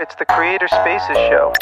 it's the Creator Spaces show.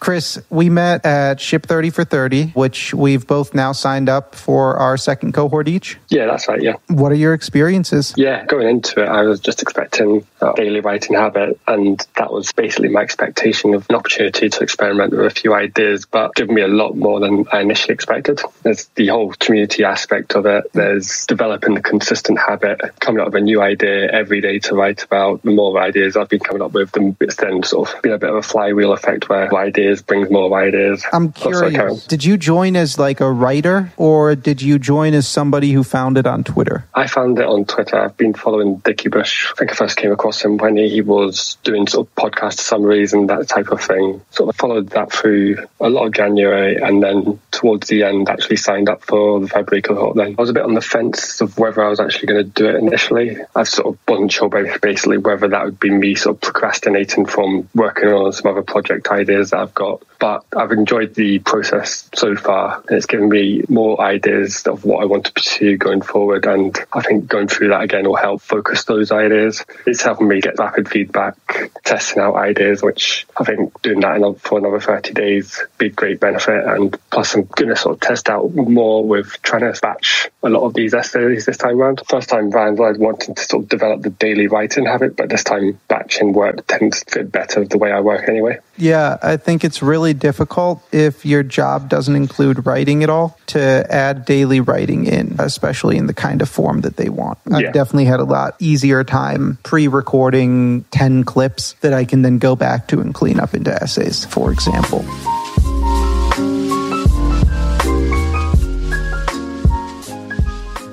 Chris, we met at Ship 30 for 30, which we've both now signed up for our second cohort each. Yeah, that's right. Yeah. What are your experiences? Yeah, going into it, I was just expecting a daily writing habit, and that was basically my expectation of an opportunity to experiment with a few ideas, but given me a lot more than I initially expected. There's the whole community aspect of it, there's developing the consistent habit, coming up with a new idea every day to write about. The more ideas I've been coming up with, the it's then sort of been a bit of a flywheel effect where ideas brings more ideas. I'm curious. Did you join as like a writer or did you join as somebody who found it on Twitter? I found it on Twitter. I've been following Dickie Bush. I think I first came across him when he was doing sort of podcast summaries and that type of thing. Sort of followed that through a lot of January and then towards the end actually signed up for the February cohort then. I was a bit on the fence of whether I was actually going to do it initially. I sort of wasn't sure basically whether that would be me sort of procrastinating from working on some other project ideas that I've got. But I've enjoyed the process so far. It's given me more ideas of what I want to pursue going forward. And I think going through that again will help focus those ideas. It's helping me get rapid feedback, testing out ideas, which I think doing that for another 30 days be a great benefit. And plus, I'm going to sort of test out more with trying to batch a lot of these essays this time around. First time round, I wanting to sort of develop the daily writing habit, but this time batching work tends to fit better the way I work anyway. Yeah, I think it's really difficult if your job doesn't include writing at all to add daily writing in, especially in the kind of form that they want. I've definitely had a lot easier time pre recording 10 clips that I can then go back to and clean up into essays, for example.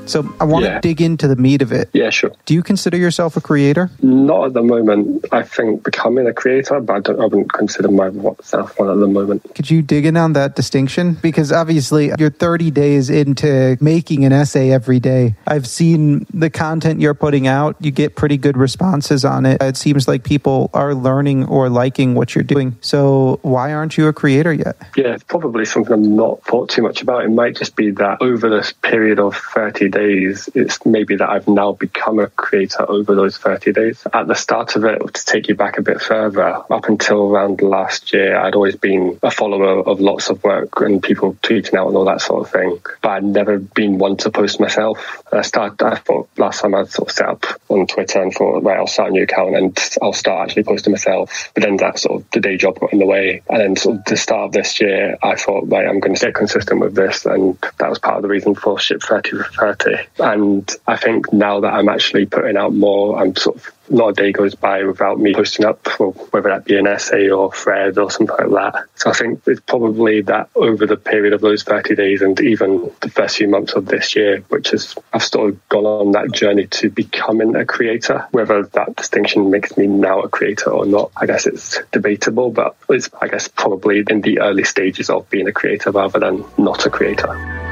So I want yeah. to dig into the meat of it. Yeah, sure. Do you consider yourself a creator? Not at the moment. I think becoming a creator, but I, don't, I wouldn't consider myself one at the moment. Could you dig in on that distinction? Because obviously you're 30 days into making an essay every day. I've seen the content you're putting out. You get pretty good responses on it. It seems like people are learning or liking what you're doing. So why aren't you a creator yet? Yeah, it's probably something I'm not thought too much about. It might just be that over this period of 30 days, days, it's maybe that I've now become a creator over those 30 days. At the start of it, to take you back a bit further, up until around last year, I'd always been a follower of lots of work and people tweeting out and all that sort of thing, but I'd never been one to post myself. I started, I thought last time I'd sort of set up on Twitter and thought, right, I'll start a new account and I'll start actually posting myself. But then that sort of the day job got in the way. And then sort of the start of this year, I thought, right, I'm going to stay consistent with this. And that was part of the reason for Ship 30 for 30 and I think now that I'm actually putting out more, I'm sort of not a day goes by without me posting up, whether that be an essay or thread or something like that. So I think it's probably that over the period of those 30 days and even the first few months of this year, which is I've sort of gone on that journey to becoming a creator. Whether that distinction makes me now a creator or not, I guess it's debatable, but it's, I guess, probably in the early stages of being a creator rather than not a creator.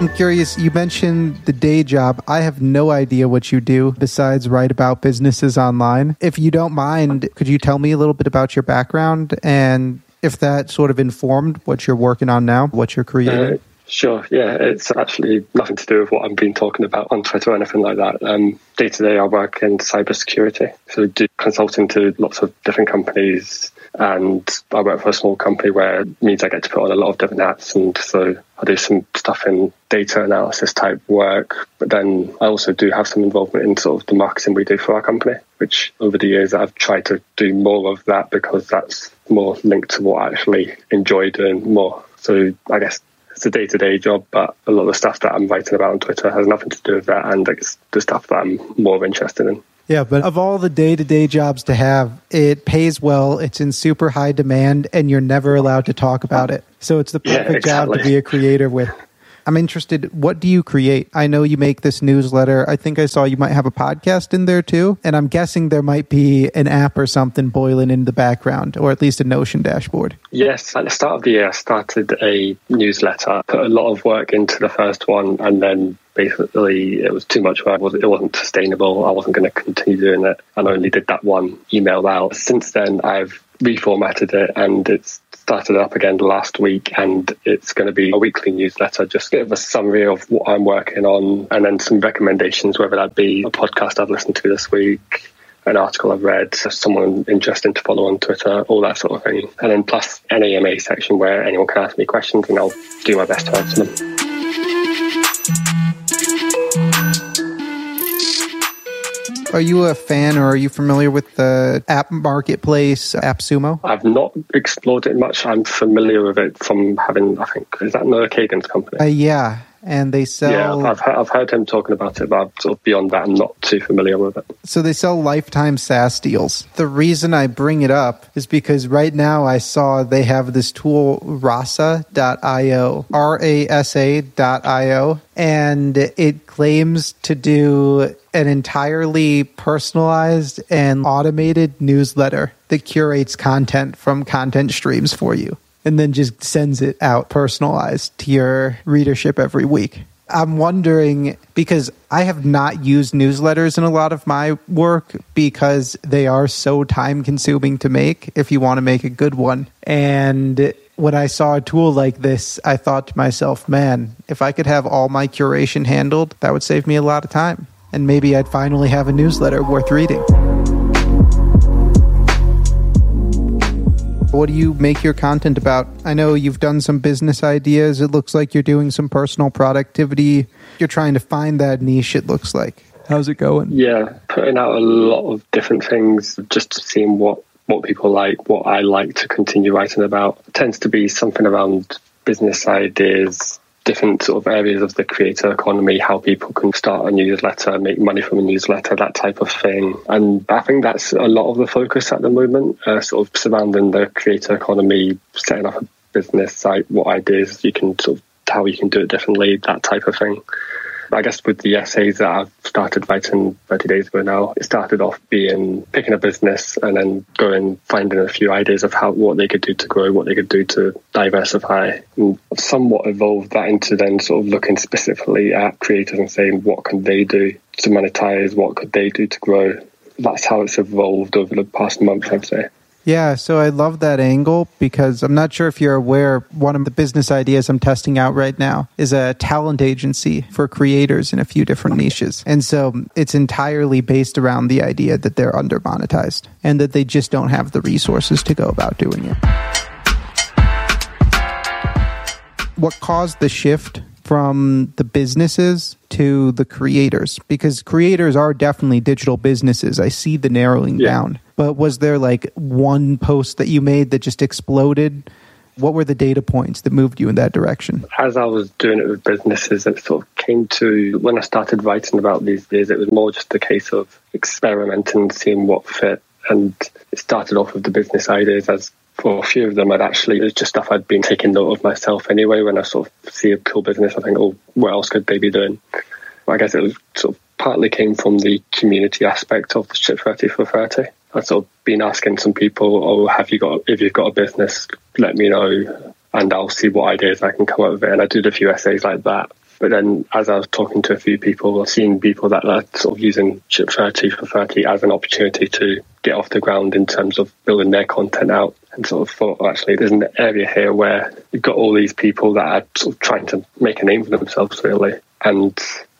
I'm curious, you mentioned the day job. I have no idea what you do besides write about businesses online. If you don't mind, could you tell me a little bit about your background and if that sort of informed what you're working on now, what you're creating? Uh, Sure, yeah, it's actually nothing to do with what I've been talking about on Twitter or anything like that. Day to day, I work in cybersecurity, so do consulting to lots of different companies, and I work for a small company where it means I get to put on a lot of different hats, and so I do some stuff in data analysis type work, but then I also do have some involvement in sort of the marketing we do for our company, which over the years I've tried to do more of that because that's more linked to what I actually enjoy doing more. So I guess it's a day to day job, but a lot of the stuff that I'm writing about on Twitter has nothing to do with that, and it's the stuff that I'm more interested in. Yeah, but of all the day to day jobs to have, it pays well, it's in super high demand, and you're never allowed to talk about it. So it's the perfect yeah, exactly. job to be a creator with. I'm interested. What do you create? I know you make this newsletter. I think I saw you might have a podcast in there too. And I'm guessing there might be an app or something boiling in the background, or at least a Notion dashboard. Yes. At the start of the year, I started a newsletter, put a lot of work into the first one, and then basically it was too much work. It wasn't sustainable. I wasn't going to continue doing it. And I only did that one email out. Since then, I've reformatted it and it's started up again last week and it's going to be a weekly newsletter, just give a summary of what I'm working on and then some recommendations, whether that be a podcast I've listened to this week, an article I've read, someone interesting to follow on Twitter, all that sort of thing. And then plus an AMA section where anyone can ask me questions and I'll do my best to answer them. Are you a fan or are you familiar with the app marketplace, AppSumo? I've not explored it much. I'm familiar with it from having, I think, is that Noah Kagan's company? Uh, yeah, and they sell. Yeah, I've, I've heard him talking about it, but sort of beyond that, I'm not too familiar with it. So they sell lifetime SaaS deals. The reason I bring it up is because right now I saw they have this tool, Rasa.io, R A S A.io, and it claims to do an entirely personalized and automated newsletter that curates content from content streams for you and then just sends it out personalized to your readership every week. I'm wondering because I have not used newsletters in a lot of my work because they are so time consuming to make if you want to make a good one. And when I saw a tool like this, I thought to myself, man, if I could have all my curation handled, that would save me a lot of time. And maybe I'd finally have a newsletter worth reading. What do you make your content about? I know you've done some business ideas. It looks like you're doing some personal productivity. You're trying to find that niche, it looks like. How's it going? Yeah, putting out a lot of different things, just seeing what, what people like, what I like to continue writing about. It tends to be something around business ideas, different sort of areas of the creator economy, how people can start a newsletter, make money from a newsletter, that type of thing. And I think that's a lot of the focus at the moment, uh, sort of surrounding the creator economy, setting up a business site, what ideas you can sort of how you can do it differently, that type of thing. I guess with the essays that I've started writing 30 days ago now, it started off being picking a business and then going finding a few ideas of how what they could do to grow, what they could do to diversify, and somewhat evolved that into then sort of looking specifically at creators and saying what can they do to monetize, what could they do to grow. That's how it's evolved over the past month, I'd say. Yeah, so I love that angle because I'm not sure if you're aware, one of the business ideas I'm testing out right now is a talent agency for creators in a few different niches. And so it's entirely based around the idea that they're under monetized and that they just don't have the resources to go about doing it. What caused the shift from the businesses to the creators because creators are definitely digital businesses. I see the narrowing yeah. down. But was there like one post that you made that just exploded? What were the data points that moved you in that direction? As I was doing it with businesses, it sort of came to when I started writing about these days, it was more just a case of experimenting, seeing what fit. And it started off with the business ideas as for a few of them, I'd actually, it was just stuff I'd been taking note of myself anyway. When I sort of see a cool business, I think, oh, what else could they be doing? I guess it was sort of partly came from the community aspect of the Ship 30 for 30. I've sort of been asking some people, oh, have you got, if you've got a business, let me know and I'll see what ideas I can come up with it. And I did a few essays like that. But then as I was talking to a few people, I've seen people that are sort of using Ship 30 for 30 as an opportunity to get off the ground in terms of building their content out and sort of thought, oh, actually, there's an area here where you've got all these people that are sort of trying to make a name for themselves, really. And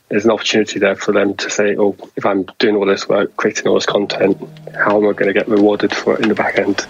there's an opportunity there for them to say, oh, if I'm doing all this work, creating all this content, how am I going to get rewarded for it in the back end?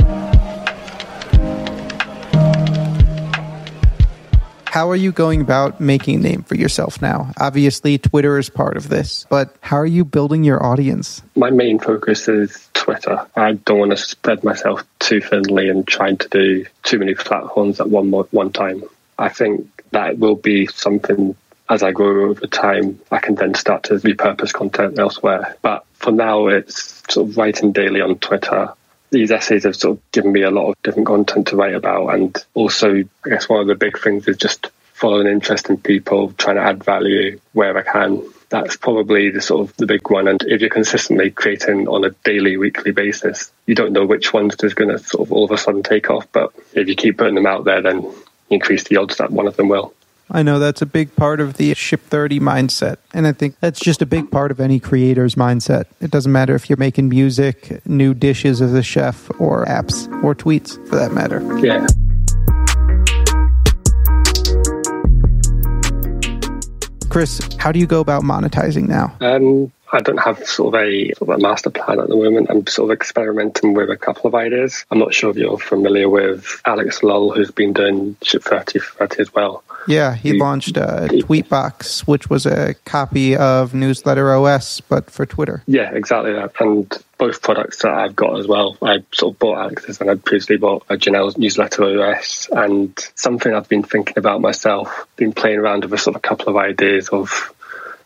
How are you going about making a name for yourself now? Obviously, Twitter is part of this, but how are you building your audience? My main focus is Twitter. I don't want to spread myself too thinly and trying to do too many platforms at one one time. I think that will be something as I grow over time, I can then start to repurpose content elsewhere. But for now, it's sort of writing daily on Twitter these essays have sort of given me a lot of different content to write about. And also, I guess one of the big things is just following interest in people, trying to add value where I can. That's probably the sort of the big one. And if you're consistently creating on a daily, weekly basis, you don't know which one's just going to sort of all of a sudden take off. But if you keep putting them out there, then you increase the odds that one of them will. I know that's a big part of the Ship 30 mindset. And I think that's just a big part of any creator's mindset. It doesn't matter if you're making music, new dishes as a chef, or apps, or tweets for that matter. Yeah. Chris, how do you go about monetizing now? Um, I don't have sort of a sort of a master plan at the moment. I'm sort of experimenting with a couple of ideas. I'm not sure if you're familiar with Alex Lull, who's been doing Ship 30 for 30 as well. Yeah, he launched a Tweetbox, which was a copy of Newsletter OS, but for Twitter. Yeah, exactly that. And both products that I've got as well. I sort of bought Alex's and I'd previously bought a Janelle's Newsletter OS. And something I've been thinking about myself, been playing around with a sort of a couple of ideas of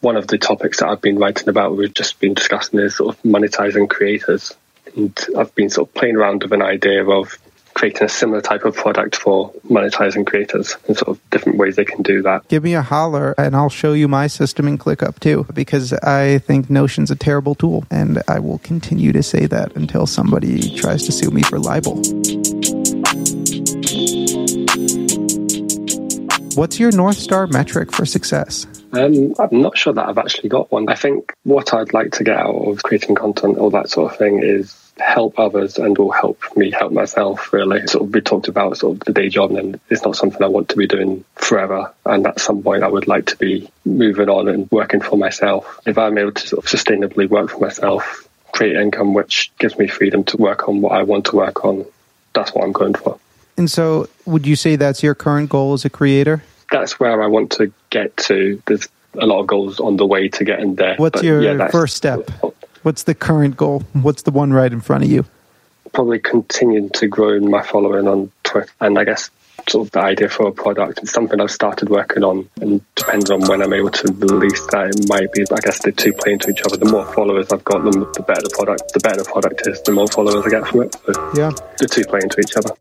one of the topics that I've been writing about, we've just been discussing is sort of monetizing creators. And I've been sort of playing around with an idea of creating a similar type of product for monetizing creators and sort of different ways they can do that. Give me a holler and I'll show you my system in ClickUp too, because I think Notion's a terrible tool. And I will continue to say that until somebody tries to sue me for libel. What's your North Star metric for success? Um, I'm not sure that I've actually got one. I think what I'd like to get out of creating content, all that sort of thing, is help others and will help me help myself really sort of we talked about sort of the day job and it's not something I want to be doing forever and at some point I would like to be moving on and working for myself if I'm able to sort of sustainably work for myself create income which gives me freedom to work on what I want to work on that's what I'm going for and so would you say that's your current goal as a creator that's where I want to get to. There's a lot of goals on the way to getting there. What's your yeah, first step? What's the current goal? What's the one right in front of you? Probably continuing to grow my following on Twitter, and I guess sort of the idea for a product. It's something I've started working on, and depends on when I'm able to release that. It might be, I guess, the two play into each other. The more followers I've got, the, the better the product. The better the product is, the more followers I get from it. So yeah, the two play into each other.